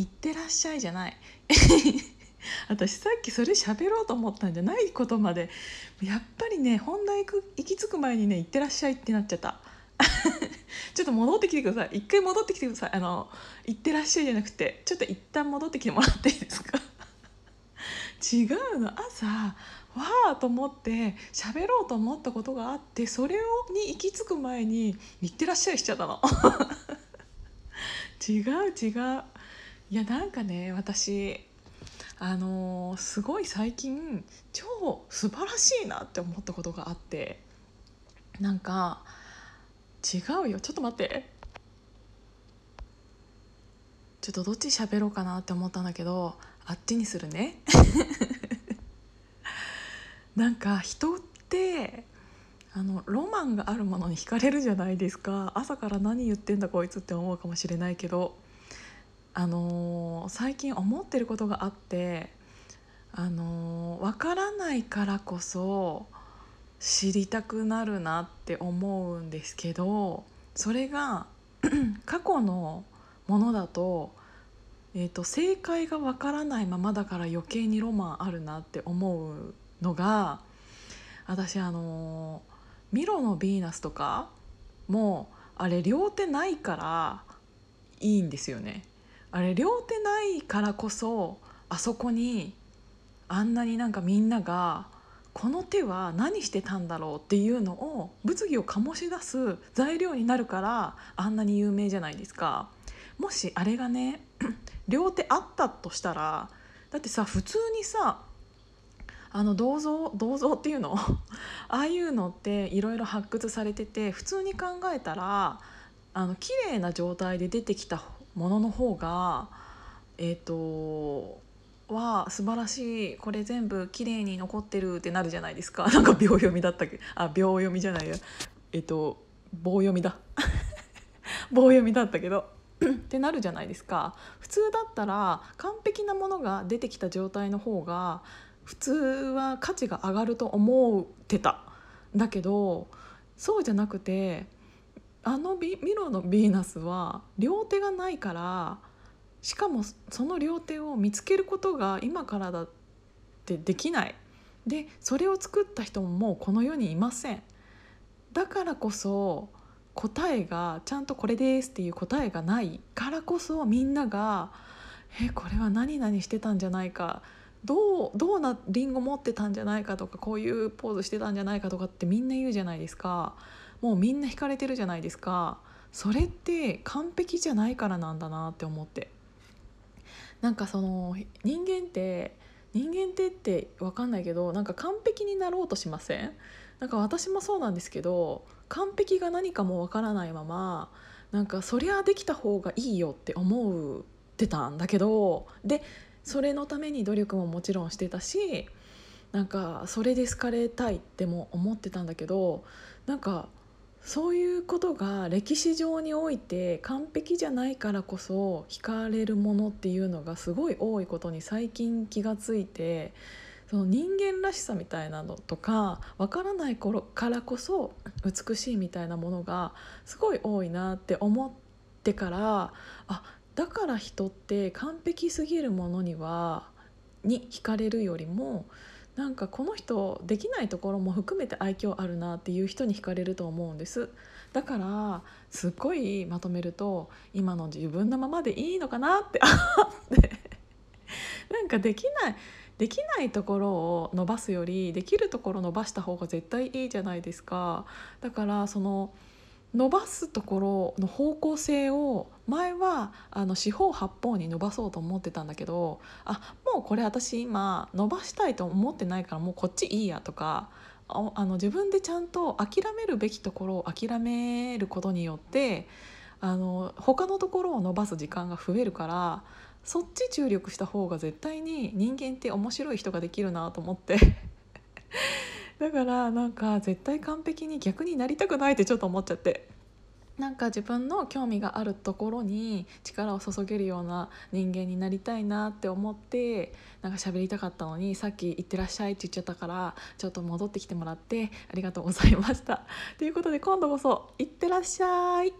いってらっしゃい」じゃない。私さっきそれ喋ろうと思ったんじゃないことまで。やっぱりね本題行き着く前にね「いってらっしゃい」ってなっちゃった。ちょっと戻ってきてください。一回戻ってきてください。あの「いってらっしゃい」じゃなくてちょっと一旦戻ってきてもらっていいですか？違うの。朝わあと思って喋ろうと思ったことがあってそれをに行き着く前に「いってらっしゃい」しちゃったの。違う違う。いやなんかね私あのー、すごい最近超素晴らしいなって思ったことがあってなんか違うよ。ちょっと待って。ちょっとどっち喋ろうかなって思ったんだけどあっちにするね。なんか人ってあのロマンがあるものに惹かれるじゃないですか。朝から何言ってんだこいつって思うかもしれないけど。あのー、最近思ってることがあってあのー、分からないからこそ知りたくなるなって思うんですけどそれが 過去のものだと,、えーと、正解が分からないままだから余計にロマンあるなって思うのが私あのーミロのヴィーナスとかもあれ両手ないからいいんですよね。あれ両手ないからこそあそこにあんなになんかみんながこの手は何してたんだろうっていうのを物議を醸し出す材料になるからあんなに有名じゃないですか。もしあれがね 両手あったとしたらだってさ普通にさあの銅像銅像っていうの？ああいうのっていろいろ発掘されてて普通に考えたらあの綺麗な状態で出てきたものの方がえっ、ー、とは素晴らしいこれ全部綺麗に残ってるってなるじゃないですか。なんか秒読みだったっけあ秒読みじゃないや。えっ、ー、と棒読みだ。棒読みだったけど。ってなるじゃないですか。普通だったら完璧なものが出てきた状態の方が普通は価値が上がると思ってた。だけどそうじゃなくてあのミロのヴィーナスは両手がないからしかもその両手を見つけることが今からだってできない。でそれを作った人ももうこの世にいません。だからこそ答えがちゃんとこれですっていう答えがないからこそみんなが「えこれは何々してたんじゃないか」どうどうなリンゴ持ってたんじゃないかとかこういうポーズしてたんじゃないかとかってみんな言うじゃないですか。もうみんな惹かれてるじゃないですか。それって完璧じゃないからなんだなって思って。なんかその人間って人間ってって分かんないけどなんか完璧になろうとしません？なんか私もそうなんですけど完璧が何かも分からないままなんかそりゃできた方がいいよって思ってたんだけどでそれのために努力ももちろんしてたしなんかそれで好かれたいっても思ってたんだけどなんかそういうことが歴史上において完璧じゃないからこそ惹かれるものっていうのがすごい多いことに最近気がついてその人間らしさみたいなのとかわからない頃からこそ美しいみたいなものがすごい多いなって思ってからあだから人って完璧すぎるものにはに惹かれるよりもなんかこの人できないところも含めて愛嬌あるなっていう人に惹かれると思うんです。だからすっごいまとめると今の自分のままでいいのかなって思って。なんかできないできないところを伸ばすよりできるところ伸ばした方が絶対いいじゃないですか。だからその伸ばすところの方向性を前はあの四方八方に伸ばそうと思ってたんだけどあもうこれ私今伸ばしたいと思ってないからもうこっちいいやとかあの自分でちゃんと諦めるべきところを諦めることによってあの他のところを伸ばす時間が増えるからそっち注力した方が絶対に人間って面白い人ができるなと思って。だからなんか絶対完璧に逆になりたくないってちょっと思っちゃってなんか自分の興味があるところに力を注げるような人間になりたいなって思ってなんか喋りたかったのにさっき「行ってらっしゃい」って言っちゃったからちょっと戻ってきてもらってありがとうございました。ということで今度こそ「行ってらっしゃい」